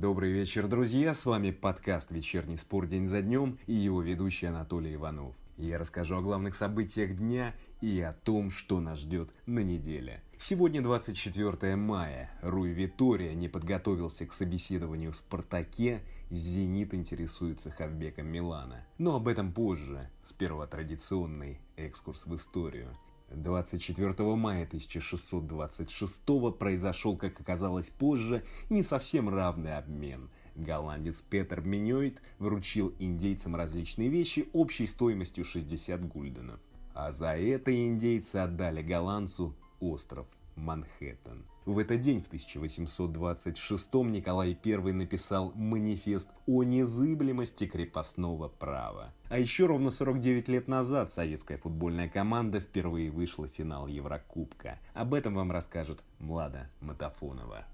Добрый вечер, друзья! С вами подкаст «Вечерний спор день за днем» и его ведущий Анатолий Иванов. Я расскажу о главных событиях дня и о том, что нас ждет на неделе. Сегодня 24 мая. Руй Витория не подготовился к собеседованию в «Спартаке», «Зенит» интересуется Хавбеком Милана. Но об этом позже. Сперва традиционный экскурс в историю – 24 мая 1626 произошел, как оказалось позже, не совсем равный обмен. Голландец Петер Миньойт вручил индейцам различные вещи общей стоимостью 60 гульденов. А за это индейцы отдали голландцу остров Манхэттен. В этот день, в 1826 Николай I написал манифест о незыблемости крепостного права. А еще ровно 49 лет назад советская футбольная команда впервые вышла в финал Еврокубка. Об этом вам расскажет Млада Матафонова.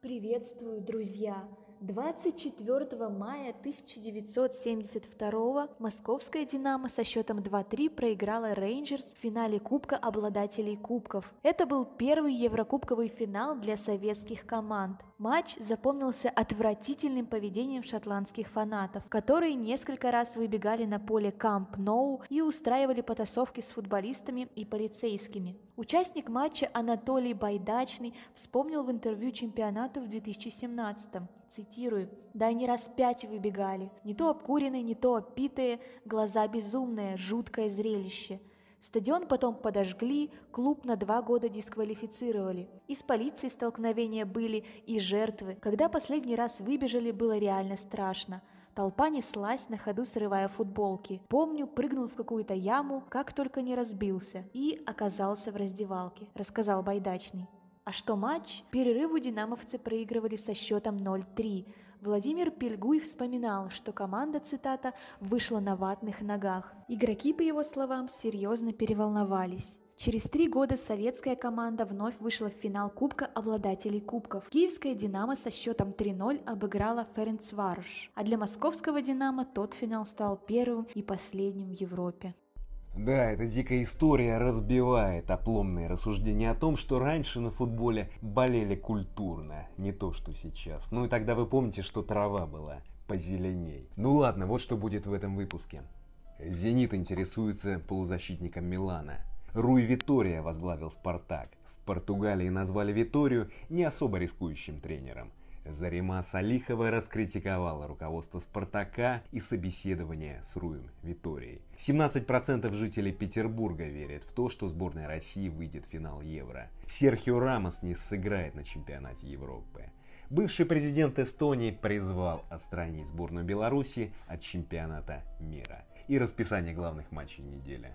Приветствую, друзья! 24 мая 1972 московская «Динамо» со счетом 2-3 проиграла «Рейнджерс» в финале Кубка обладателей кубков. Это был первый еврокубковый финал для советских команд. Матч запомнился отвратительным поведением шотландских фанатов, которые несколько раз выбегали на поле Камп Ноу и устраивали потасовки с футболистами и полицейскими. Участник матча Анатолий Байдачный вспомнил в интервью чемпионату в 2017 цитирую, «Да они раз пять выбегали, не то обкуренные, не то опитые, глаза безумные, жуткое зрелище». Стадион потом подожгли, клуб на два года дисквалифицировали. И с полицией столкновения были, и жертвы. Когда последний раз выбежали, было реально страшно. Толпа неслась на ходу, срывая футболки. Помню, прыгнул в какую-то яму, как только не разбился, и оказался в раздевалке, рассказал Байдачный. А что матч? Перерыву динамовцы проигрывали со счетом 0-3. Владимир Пельгуй вспоминал, что команда, цитата, «вышла на ватных ногах». Игроки, по его словам, серьезно переволновались. Через три года советская команда вновь вышла в финал Кубка обладателей Кубков. Киевская «Динамо» со счетом 3-0 обыграла Ференцварош, а для московского «Динамо» тот финал стал первым и последним в Европе. Да, эта дикая история разбивает опломные рассуждения о том, что раньше на футболе болели культурно, не то что сейчас. Ну и тогда вы помните, что трава была позеленей. Ну ладно, вот что будет в этом выпуске. «Зенит» интересуется полузащитником Милана. Руй Витория возглавил «Спартак». В Португалии назвали Виторию не особо рискующим тренером – Зарима Салихова раскритиковала руководство «Спартака» и собеседование с Руем Виторией. 17% жителей Петербурга верят в то, что сборная России выйдет в финал Евро. Серхио Рамос не сыграет на чемпионате Европы. Бывший президент Эстонии призвал отстранить сборную Беларуси от чемпионата мира. И расписание главных матчей недели.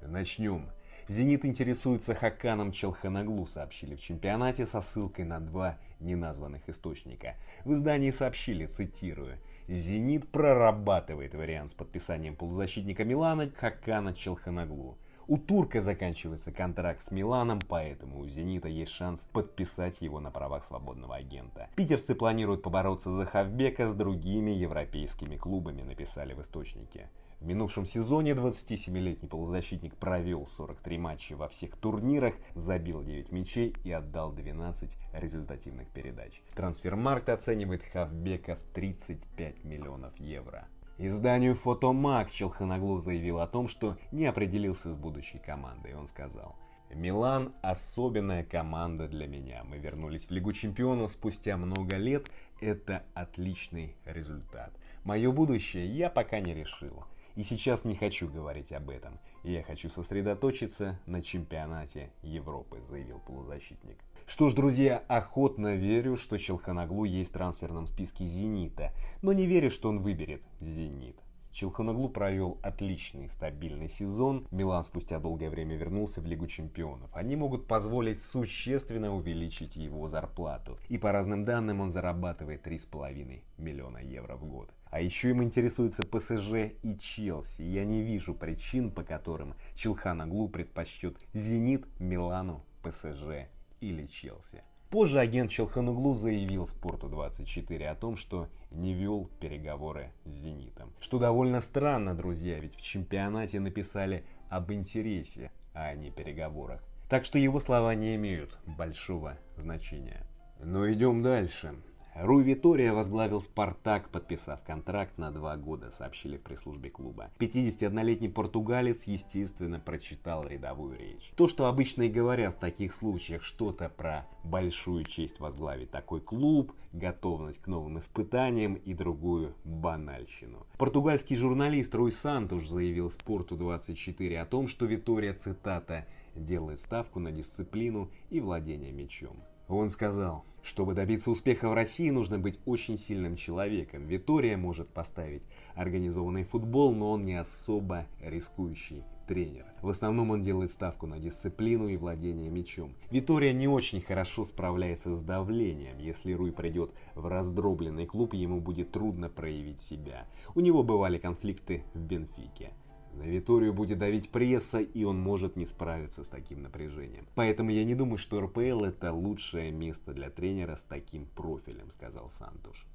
Начнем «Зенит» интересуется Хаканом Челханаглу, сообщили в чемпионате со ссылкой на два неназванных источника. В издании сообщили, цитирую, «Зенит прорабатывает вариант с подписанием полузащитника Милана Хакана Челханаглу. У турка заканчивается контракт с Миланом, поэтому у «Зенита» есть шанс подписать его на правах свободного агента. Питерцы планируют побороться за Хавбека с другими европейскими клубами, написали в источнике. В минувшем сезоне 27-летний полузащитник провел 43 матча во всех турнирах, забил 9 мячей и отдал 12 результативных передач. Трансфермаркт оценивает Хавбека в 35 миллионов евро. Изданию Фотомаг Челханоглу заявил о том, что не определился с будущей командой. Он сказал, Милан – особенная команда для меня. Мы вернулись в Лигу Чемпионов спустя много лет. Это отличный результат. Мое будущее я пока не решил. И сейчас не хочу говорить об этом. Я хочу сосредоточиться на чемпионате Европы, заявил полузащитник. Что ж, друзья, охотно верю, что Челханоглу есть в трансферном списке «Зенита», но не верю, что он выберет «Зенит». Челханоглу провел отличный стабильный сезон. Милан спустя долгое время вернулся в Лигу Чемпионов. Они могут позволить существенно увеличить его зарплату. И по разным данным он зарабатывает 3,5 миллиона евро в год. А еще им интересуется ПСЖ и Челси. Я не вижу причин, по которым Челханоглу предпочтет Зенит, Милану, ПСЖ или Челси. Позже агент Челхануглу заявил Спорту24 о том, что не вел переговоры с «Зенитом». Что довольно странно, друзья, ведь в чемпионате написали об интересе, а не переговорах. Так что его слова не имеют большого значения. Но идем дальше. Руй Витория возглавил «Спартак», подписав контракт на два года, сообщили в пресс-службе клуба. 51-летний португалец, естественно, прочитал рядовую речь. То, что обычно и говорят в таких случаях, что-то про большую честь возглавить такой клуб, готовность к новым испытаниям и другую банальщину. Португальский журналист Руй Сантуш заявил «Спорту-24» о том, что Витория, цитата, делает ставку на дисциплину и владение мячом. Он сказал, чтобы добиться успеха в России, нужно быть очень сильным человеком. Витория может поставить организованный футбол, но он не особо рискующий тренер. В основном он делает ставку на дисциплину и владение мячом. Витория не очень хорошо справляется с давлением. Если Руй придет в раздробленный клуб, ему будет трудно проявить себя. У него бывали конфликты в Бенфике. На Виторию будет давить пресса, и он может не справиться с таким напряжением. Поэтому я не думаю, что РПЛ это лучшее место для тренера с таким профилем, сказал Сантуш.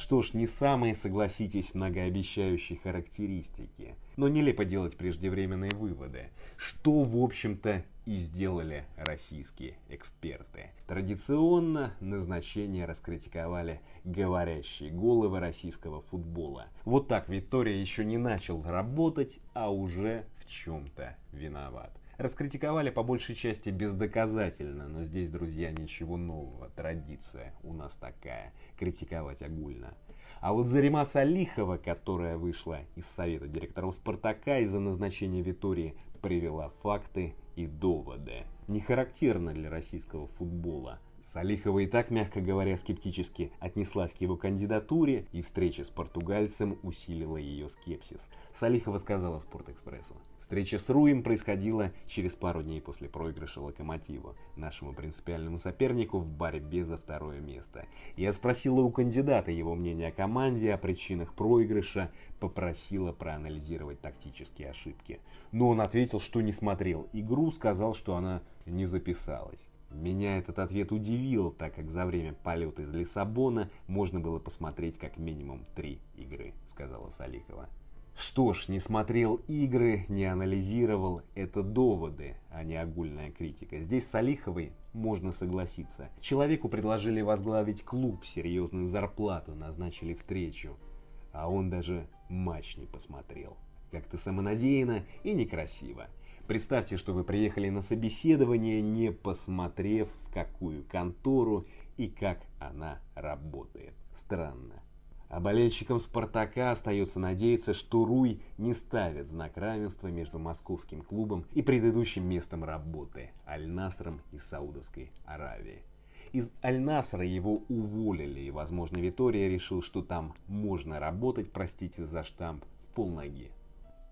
Что ж, не самые, согласитесь, многообещающие характеристики. Но нелепо делать преждевременные выводы. Что, в общем-то, и сделали российские эксперты. Традиционно назначение раскритиковали говорящие головы российского футбола. Вот так Виктория еще не начал работать, а уже в чем-то виноват. Раскритиковали по большей части бездоказательно, но здесь, друзья, ничего нового. Традиция у нас такая. Критиковать огульно. А вот Зарима Салихова, которая вышла из совета директоров Спартака из-за назначения Витории, привела факты и доводы. Не характерно для российского футбола – Салихова и так, мягко говоря, скептически отнеслась к его кандидатуре, и встреча с португальцем усилила ее скепсис. Салихова сказала Спортэкспрессу. Встреча с Руем происходила через пару дней после проигрыша Локомотиву, нашему принципиальному сопернику в борьбе за второе место. Я спросила у кандидата его мнение о команде, о причинах проигрыша, попросила проанализировать тактические ошибки. Но он ответил, что не смотрел игру, сказал, что она не записалась. Меня этот ответ удивил, так как за время полета из Лиссабона можно было посмотреть как минимум три игры, сказала Салихова. Что ж, не смотрел игры, не анализировал, это доводы, а не огульная критика. Здесь с Салиховой можно согласиться. Человеку предложили возглавить клуб, серьезную зарплату, назначили встречу, а он даже матч не посмотрел. Как-то самонадеянно и некрасиво. Представьте, что вы приехали на собеседование, не посмотрев в какую контору и как она работает. Странно. А болельщикам «Спартака» остается надеяться, что Руй не ставит знак равенства между московским клубом и предыдущим местом работы – Аль-Насром из Саудовской Аравии. Из Аль-Насра его уволили, и, возможно, Витория решил, что там можно работать, простите за штамп, в полноге.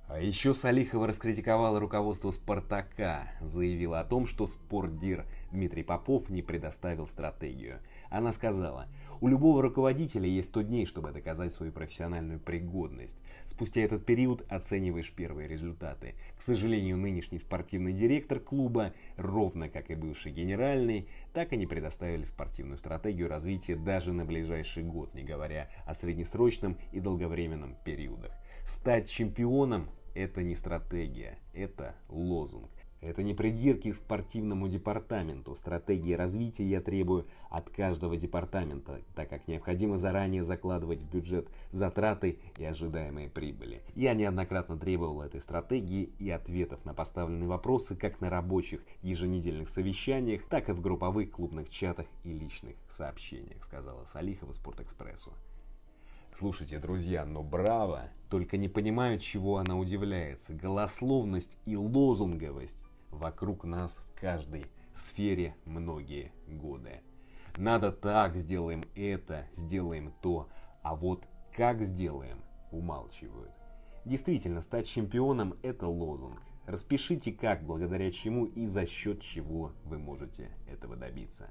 А еще Салихова раскритиковала руководство «Спартака», заявила о том, что спортдир Дмитрий Попов не предоставил стратегию. Она сказала, у любого руководителя есть 100 дней, чтобы доказать свою профессиональную пригодность. Спустя этот период оцениваешь первые результаты. К сожалению, нынешний спортивный директор клуба, ровно как и бывший генеральный, так и не предоставили спортивную стратегию развития даже на ближайший год, не говоря о среднесрочном и долговременном периодах. Стать чемпионом это не стратегия, это лозунг. Это не придирки к спортивному департаменту. Стратегии развития я требую от каждого департамента, так как необходимо заранее закладывать в бюджет затраты и ожидаемые прибыли. Я неоднократно требовал этой стратегии и ответов на поставленные вопросы как на рабочих еженедельных совещаниях, так и в групповых клубных чатах и личных сообщениях, сказала Салихова Спортэкспрессу. Слушайте, друзья, но браво! Только не понимаю, чего она удивляется. Голословность и лозунговость вокруг нас в каждой сфере многие годы. Надо так, сделаем это, сделаем то, а вот как сделаем, умалчивают. Действительно, стать чемпионом – это лозунг. Распишите как, благодаря чему и за счет чего вы можете этого добиться.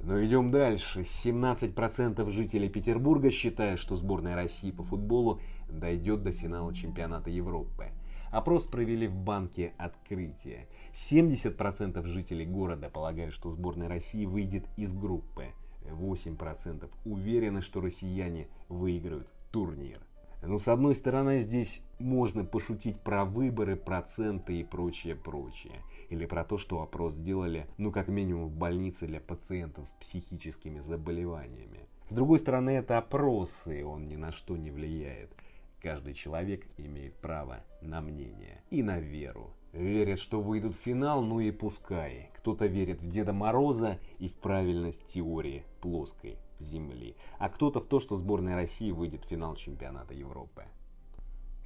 Но идем дальше. 17% жителей Петербурга считают, что сборная России по футболу дойдет до финала чемпионата Европы. Опрос провели в банке открытия. 70% жителей города полагают, что сборная России выйдет из группы. 8% уверены, что россияне выиграют турнир. Ну, с одной стороны, здесь можно пошутить про выборы, проценты и прочее, прочее. Или про то, что опрос сделали, ну, как минимум, в больнице для пациентов с психическими заболеваниями. С другой стороны, это опрос, и он ни на что не влияет. Каждый человек имеет право на мнение и на веру. Верят, что выйдут в финал, ну и пускай. Кто-то верит в Деда Мороза и в правильность теории плоской Земли, а кто-то в то, что сборная России выйдет в финал чемпионата Европы.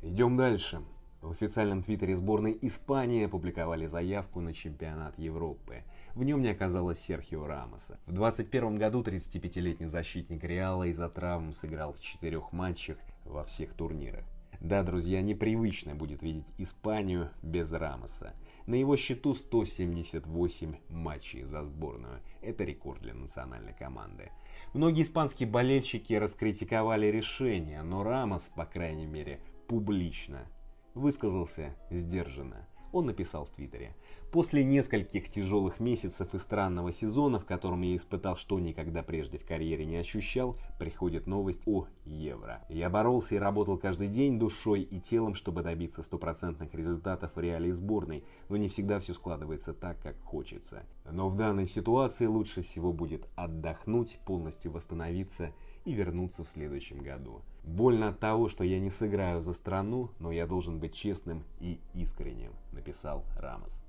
Идем дальше. В официальном твиттере сборной Испании опубликовали заявку на чемпионат Европы. В нем не оказалось Серхио Рамоса. В 2021 году 35-летний защитник Реала из-за травм сыграл в четырех матчах во всех турнирах. Да, друзья, непривычно будет видеть Испанию без Рамоса. На его счету 178 матчей за сборную. Это рекорд для национальной команды. Многие испанские болельщики раскритиковали решение, но Рамос, по крайней мере, публично высказался сдержанно. Он написал в Твиттере. После нескольких тяжелых месяцев и странного сезона, в котором я испытал, что никогда прежде в карьере не ощущал, приходит новость о Евро. Я боролся и работал каждый день душой и телом, чтобы добиться стопроцентных результатов в реалии сборной, но не всегда все складывается так, как хочется. Но в данной ситуации лучше всего будет отдохнуть, полностью восстановиться и вернуться в следующем году. Больно от того, что я не сыграю за страну, но я должен быть честным и искренним, написал Рамос.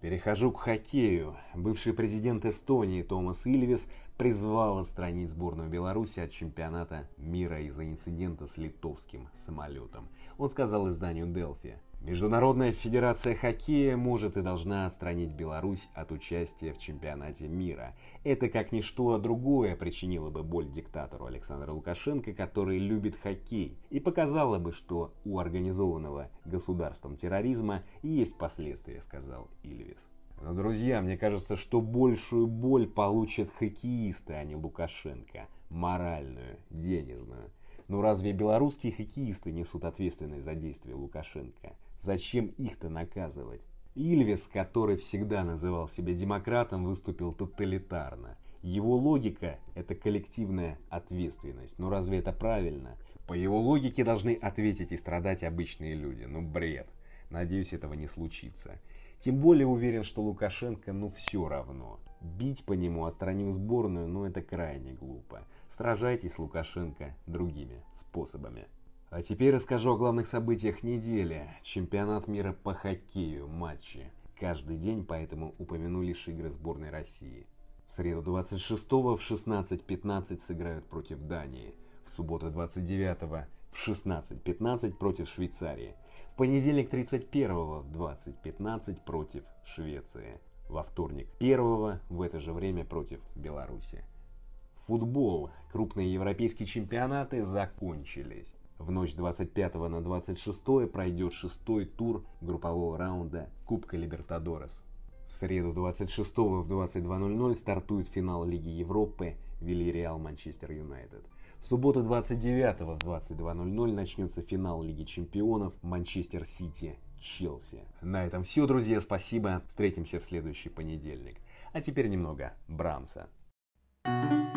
Перехожу к хоккею. Бывший президент Эстонии Томас Ильвис призвал отстранить сборную Беларуси от чемпионата мира из-за инцидента с литовским самолетом. Он сказал изданию Делфи. Международная федерация хоккея может и должна отстранить Беларусь от участия в чемпионате мира. Это как ничто другое причинило бы боль диктатору Александра Лукашенко, который любит хоккей, и показало бы, что у организованного государством терроризма есть последствия, сказал Ильвис. Но, друзья, мне кажется, что большую боль получат хоккеисты, а не Лукашенко. Моральную, денежную. Но разве белорусские хоккеисты несут ответственность за действия Лукашенко? Зачем их-то наказывать? Ильвис, который всегда называл себя демократом, выступил тоталитарно. Его логика – это коллективная ответственность. Но разве это правильно? По его логике должны ответить и страдать обычные люди. Ну бред. Надеюсь, этого не случится. Тем более уверен, что Лукашенко ну все равно. Бить по нему, отстранив сборную, ну это крайне глупо. Сражайтесь, Лукашенко, другими способами. А теперь расскажу о главных событиях недели. Чемпионат мира по хоккею, матчи. Каждый день, поэтому упомяну лишь игры сборной России. В среду 26 в 16.15 сыграют против Дании. В субботу 29 в 16.15 против Швейцарии. В понедельник 31 в 20.15 против Швеции. Во вторник 1 в это же время против Беларуси. Футбол. Крупные европейские чемпионаты закончились. В ночь 25 на 26 пройдет шестой тур группового раунда Кубка Либертадорес. В среду 26 в 22.00 стартует финал Лиги Европы Вильяреал Манчестер Юнайтед. В субботу 29 в 22.00 начнется финал Лиги Чемпионов Манчестер Сити Челси. На этом все, друзья, спасибо. Встретимся в следующий понедельник. А теперь немного Брамса. thank you